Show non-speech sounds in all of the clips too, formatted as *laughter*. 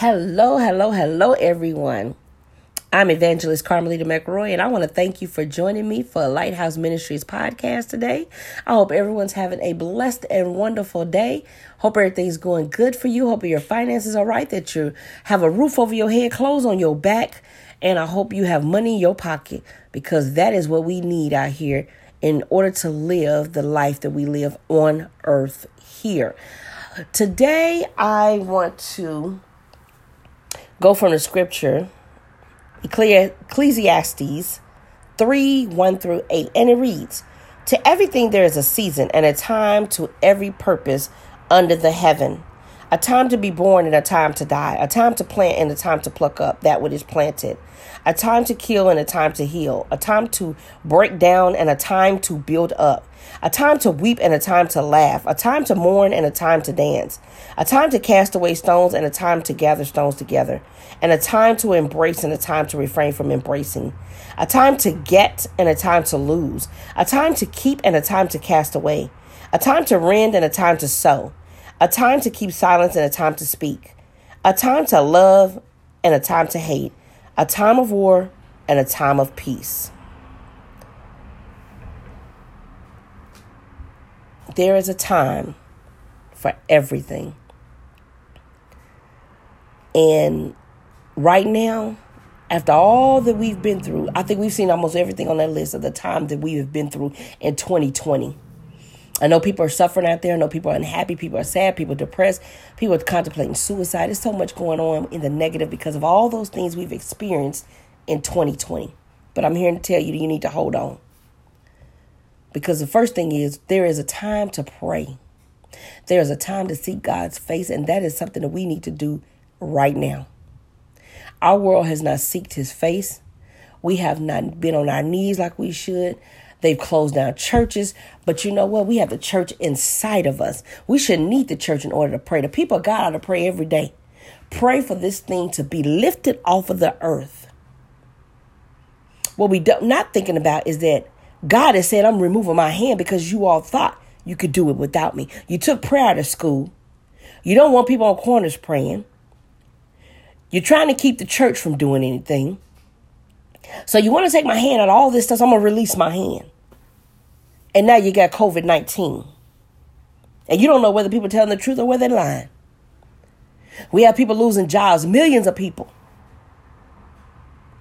Hello, hello, hello, everyone. I'm Evangelist Carmelita McRoy, and I want to thank you for joining me for Lighthouse Ministries podcast today. I hope everyone's having a blessed and wonderful day. Hope everything's going good for you. Hope your finances are right, that you have a roof over your head, clothes on your back, and I hope you have money in your pocket because that is what we need out here in order to live the life that we live on earth here. Today, I want to go from the scripture, Ecclesiastes 3 1 through 8, and it reads To everything there is a season and a time to every purpose under the heaven. A time to be born and a time to die, a time to plant and a time to pluck up that which is planted, a time to kill and a time to heal, a time to break down and a time to build up, a time to weep and a time to laugh, a time to mourn and a time to dance, a time to cast away stones and a time to gather stones together, and a time to embrace and a time to refrain from embracing, a time to get and a time to lose, a time to keep and a time to cast away, a time to rend and a time to sow, a time to keep silence and a time to speak, a time to love and a time to hate, a time of war and a time of peace. There is a time for everything. And right now, after all that we've been through, I think we've seen almost everything on that list of the time that we have been through in 2020. I know people are suffering out there. I know people are unhappy. People are sad. People are depressed. People are contemplating suicide. There's so much going on in the negative because of all those things we've experienced in 2020. But I'm here to tell you that you need to hold on. Because the first thing is there is a time to pray. There is a time to seek God's face, and that is something that we need to do right now. Our world has not seeked his face. We have not been on our knees like we should. They've closed down churches. But you know what? We have the church inside of us. We should need the church in order to pray. The people of God ought to pray every day. Pray for this thing to be lifted off of the earth. What we do not thinking about is that God has said, I'm removing my hand because you all thought you could do it without me. You took prayer to school. You don't want people on corners praying. You're trying to keep the church from doing anything. So you want to take my hand out of all this stuff, so I'm going to release my hand. And now you got COVID 19. And you don't know whether people are telling the truth or whether they're lying. We have people losing jobs, millions of people.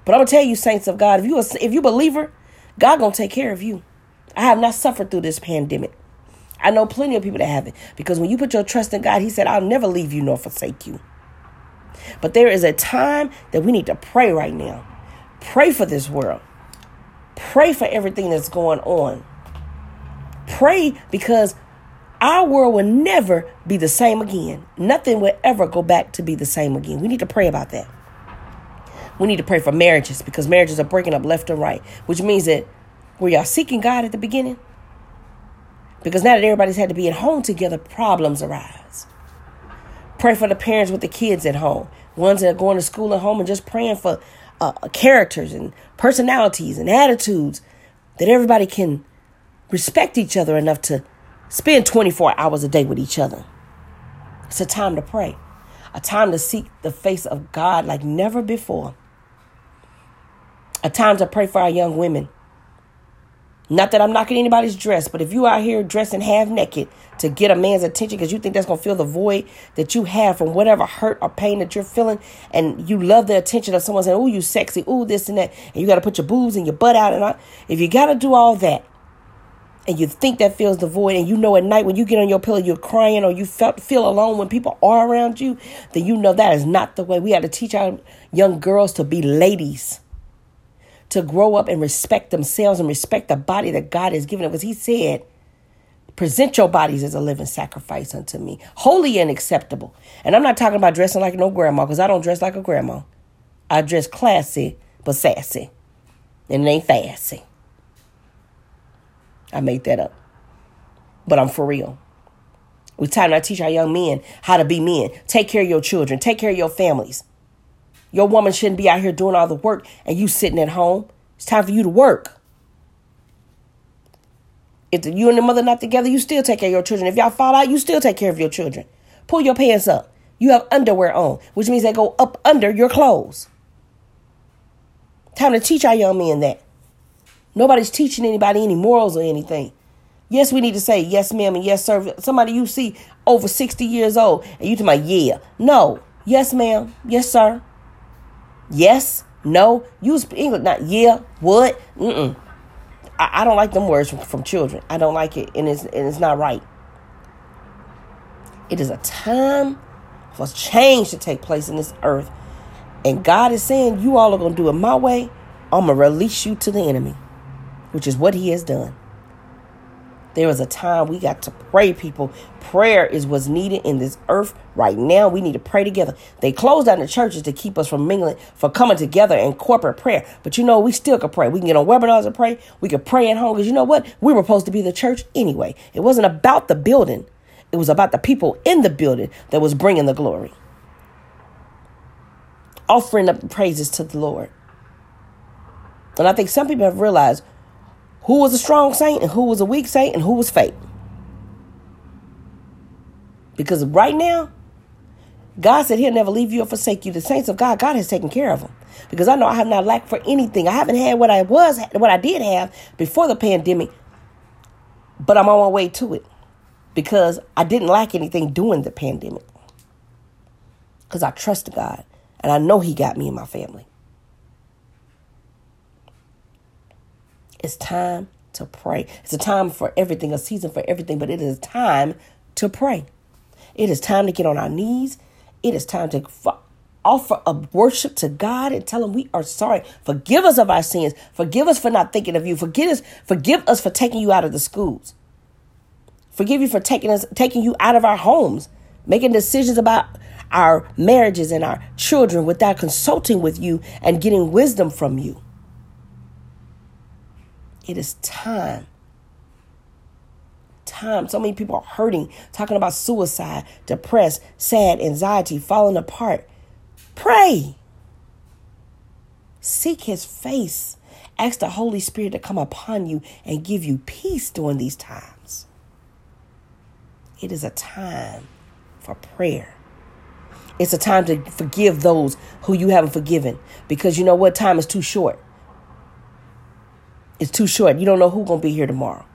But I'm gonna tell you, saints of God, if you if you believer, God gonna take care of you. I have not suffered through this pandemic. I know plenty of people that haven't. Because when you put your trust in God, He said, I'll never leave you nor forsake you. But there is a time that we need to pray right now. Pray for this world. Pray for everything that's going on. Pray because our world will never be the same again. Nothing will ever go back to be the same again. We need to pray about that. We need to pray for marriages because marriages are breaking up left and right, which means that were y'all seeking God at the beginning? Because now that everybody's had to be at home together, problems arise. Pray for the parents with the kids at home, ones that are going to school at home, and just praying for uh, characters and personalities and attitudes that everybody can respect each other enough to spend 24 hours a day with each other. It's a time to pray, a time to seek the face of God like never before, a time to pray for our young women not that I'm knocking anybody's dress, but if you out here dressing half naked to get a man's attention because you think that's going to fill the void that you have from whatever hurt or pain that you're feeling, and you love the attention of someone saying, Oh, you sexy, oh, this and that, and you got to put your boobs and your butt out, and all. if you got to do all that, and you think that fills the void, and you know at night when you get on your pillow you're crying or you felt feel alone when people are around you, then you know that is not the way. We have to teach our young girls to be ladies to grow up and respect themselves and respect the body that God has given them. Because He said, present your bodies as a living sacrifice unto me, holy and acceptable. And I'm not talking about dressing like no grandma, because I don't dress like a grandma. I dress classy but sassy. And it ain't fancy. I made that up. But I'm for real. We time to teach our young men how to be men. Take care of your children. Take care of your families. Your woman shouldn't be out here doing all the work and you sitting at home. It's time for you to work. If you and the mother not together, you still take care of your children. If y'all fall out, you still take care of your children. Pull your pants up. You have underwear on, which means they go up under your clothes. Time to teach our young men that. Nobody's teaching anybody any morals or anything. Yes, we need to say yes, ma'am, and yes, sir. Somebody you see over 60 years old, and you tell me, yeah. No. Yes, ma'am. Yes, sir. Yes. No. Use English, not yeah, what? Mm-mm. I, I don't like them words from, from children. I don't like it, and it's, and it's not right. It is a time for change to take place in this earth. And God is saying, You all are going to do it my way. I'm going to release you to the enemy, which is what He has done. There is a time we got to pray, people. Prayer is what's needed in this earth right now. We need to pray together. They closed down the churches to keep us from mingling, for coming together in corporate prayer. But you know, we still can pray. We can get on webinars and pray. We can pray at home because you know what? We were supposed to be the church anyway. It wasn't about the building, it was about the people in the building that was bringing the glory. Offering up praises to the Lord. And I think some people have realized who was a strong saint and who was a weak saint and who was fake. Because right now, God said he'll never leave you or forsake you. The saints of God, God has taken care of them. Because I know I have not lacked for anything. I haven't had what I was, what I did have before the pandemic, but I'm on my way to it because I didn't lack anything during the pandemic. Because I trust God and I know He got me and my family. It's time to pray. It's a time for everything, a season for everything, but it is time to pray. It is time to get on our knees. It is time to offer a worship to God and tell him we are sorry. Forgive us of our sins. Forgive us for not thinking of you. Forgive us, forgive us for taking you out of the schools. Forgive you for taking us taking you out of our homes, making decisions about our marriages and our children without consulting with you and getting wisdom from you. It is time. Time. So many people are hurting, talking about suicide, depressed, sad, anxiety, falling apart. Pray. Seek his face. Ask the Holy Spirit to come upon you and give you peace during these times. It is a time for prayer. It's a time to forgive those who you haven't forgiven because you know what? Time is too short. It's too short. You don't know who's going to be here tomorrow.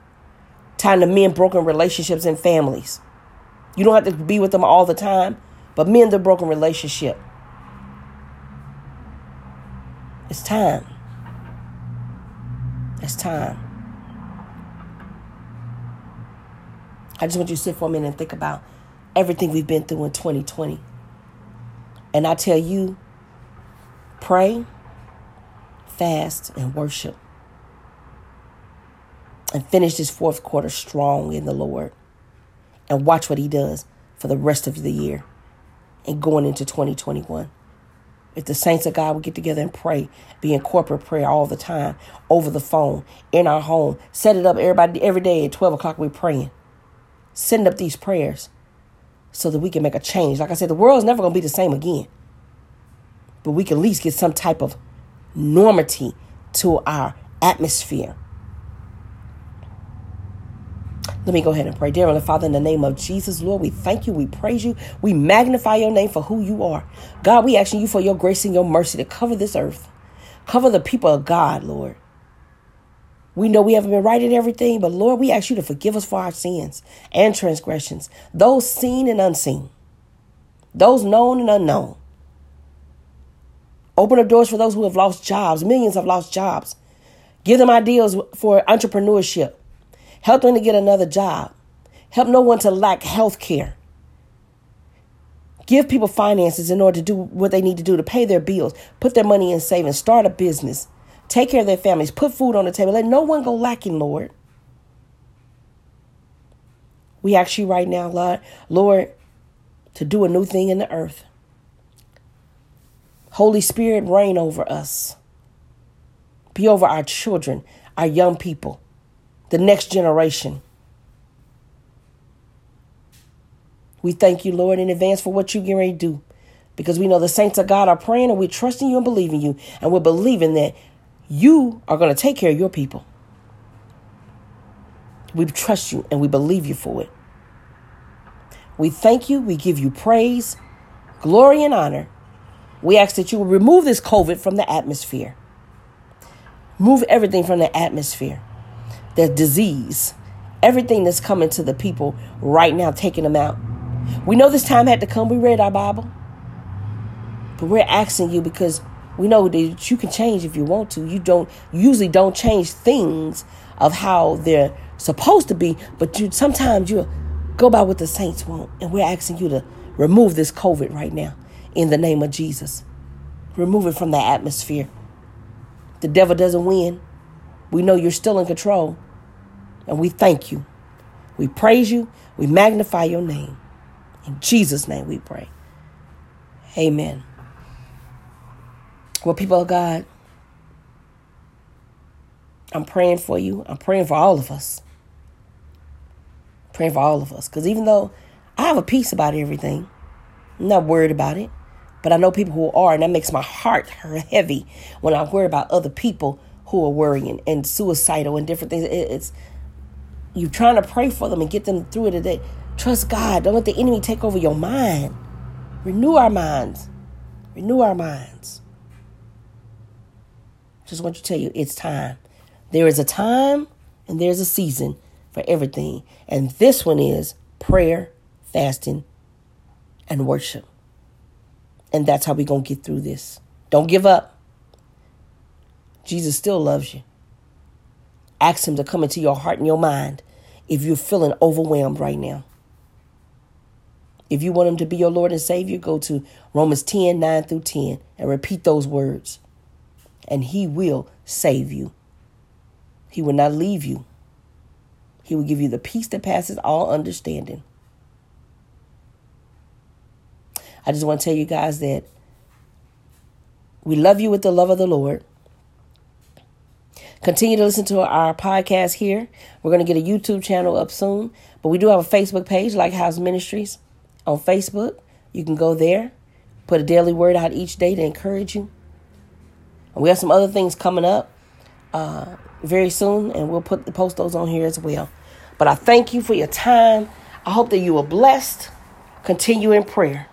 Time to mend broken relationships and families. You don't have to be with them all the time, but mend the broken relationship. It's time. It's time. I just want you to sit for a minute and think about everything we've been through in 2020. And I tell you, pray, fast, and worship and finish this fourth quarter strong in the Lord and watch what He does for the rest of the year and going into 2021. If the saints of God would get together and pray, be in corporate prayer all the time, over the phone, in our home, set it up everybody every day at 12 o'clock, we're praying. Send up these prayers so that we can make a change. Like I said, the world's never going to be the same again. But we can at least get some type of normity to our atmosphere. Let me go ahead and pray. Dear Heavenly Father, in the name of Jesus, Lord, we thank you, we praise you, we magnify your name for who you are. God, we asking you for your grace and your mercy to cover this earth. Cover the people of God, Lord. We know we haven't been right in everything, but Lord, we ask you to forgive us for our sins and transgressions, those seen and unseen, those known and unknown. Open up doors for those who have lost jobs. Millions have lost jobs. Give them ideas for entrepreneurship. Help them to get another job. Help no one to lack health care. Give people finances in order to do what they need to do to pay their bills, put their money in savings, start a business, take care of their families, put food on the table. Let no one go lacking, Lord. We ask you right now, Lord, Lord, to do a new thing in the earth. Holy Spirit, reign over us. Be over our children, our young people the next generation. We thank you, Lord, in advance for what you're getting ready to do. Because we know the saints of God are praying and we're trusting you and believing you. And we're believing that you are going to take care of your people. We trust you and we believe you for it. We thank you. We give you praise. glory and honor. We ask that you will remove this COVID from the atmosphere. Move everything from the atmosphere. The disease, everything that's coming to the people right now, taking them out. We know this time had to come. We read our Bible. But we're asking you because we know that you can change if you want to. You don't usually don't change things of how they're supposed to be, but you sometimes you go by what the saints want. And we're asking you to remove this COVID right now in the name of Jesus. Remove it from the atmosphere. The devil doesn't win. We know you're still in control. And we thank you. We praise you. We magnify your name. In Jesus' name we pray. Amen. Well, people of God, I'm praying for you. I'm praying for all of us. praying for all of us. Because even though I have a peace about everything, I'm not worried about it. But I know people who are, and that makes my heart *laughs* heavy when I worry about other people who are worrying and suicidal and different things. It's you're trying to pray for them and get them through it today. Trust God. Don't let the enemy take over your mind. Renew our minds. Renew our minds. Just want to tell you, it's time. There is a time and there's a season for everything. And this one is prayer, fasting, and worship. And that's how we're going to get through this. Don't give up. Jesus still loves you. Ask Him to come into your heart and your mind if you're feeling overwhelmed right now. If you want Him to be your Lord and Savior, go to Romans 10 9 through 10 and repeat those words. And He will save you. He will not leave you. He will give you the peace that passes all understanding. I just want to tell you guys that we love you with the love of the Lord. Continue to listen to our podcast here. We're going to get a YouTube channel up soon, but we do have a Facebook page, Lighthouse Ministries, on Facebook. You can go there, put a daily word out each day to encourage you. And we have some other things coming up uh, very soon, and we'll put the post those on here as well. But I thank you for your time. I hope that you are blessed. Continue in prayer.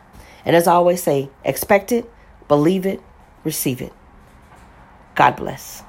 And as I always say, expect it, believe it, receive it. God bless.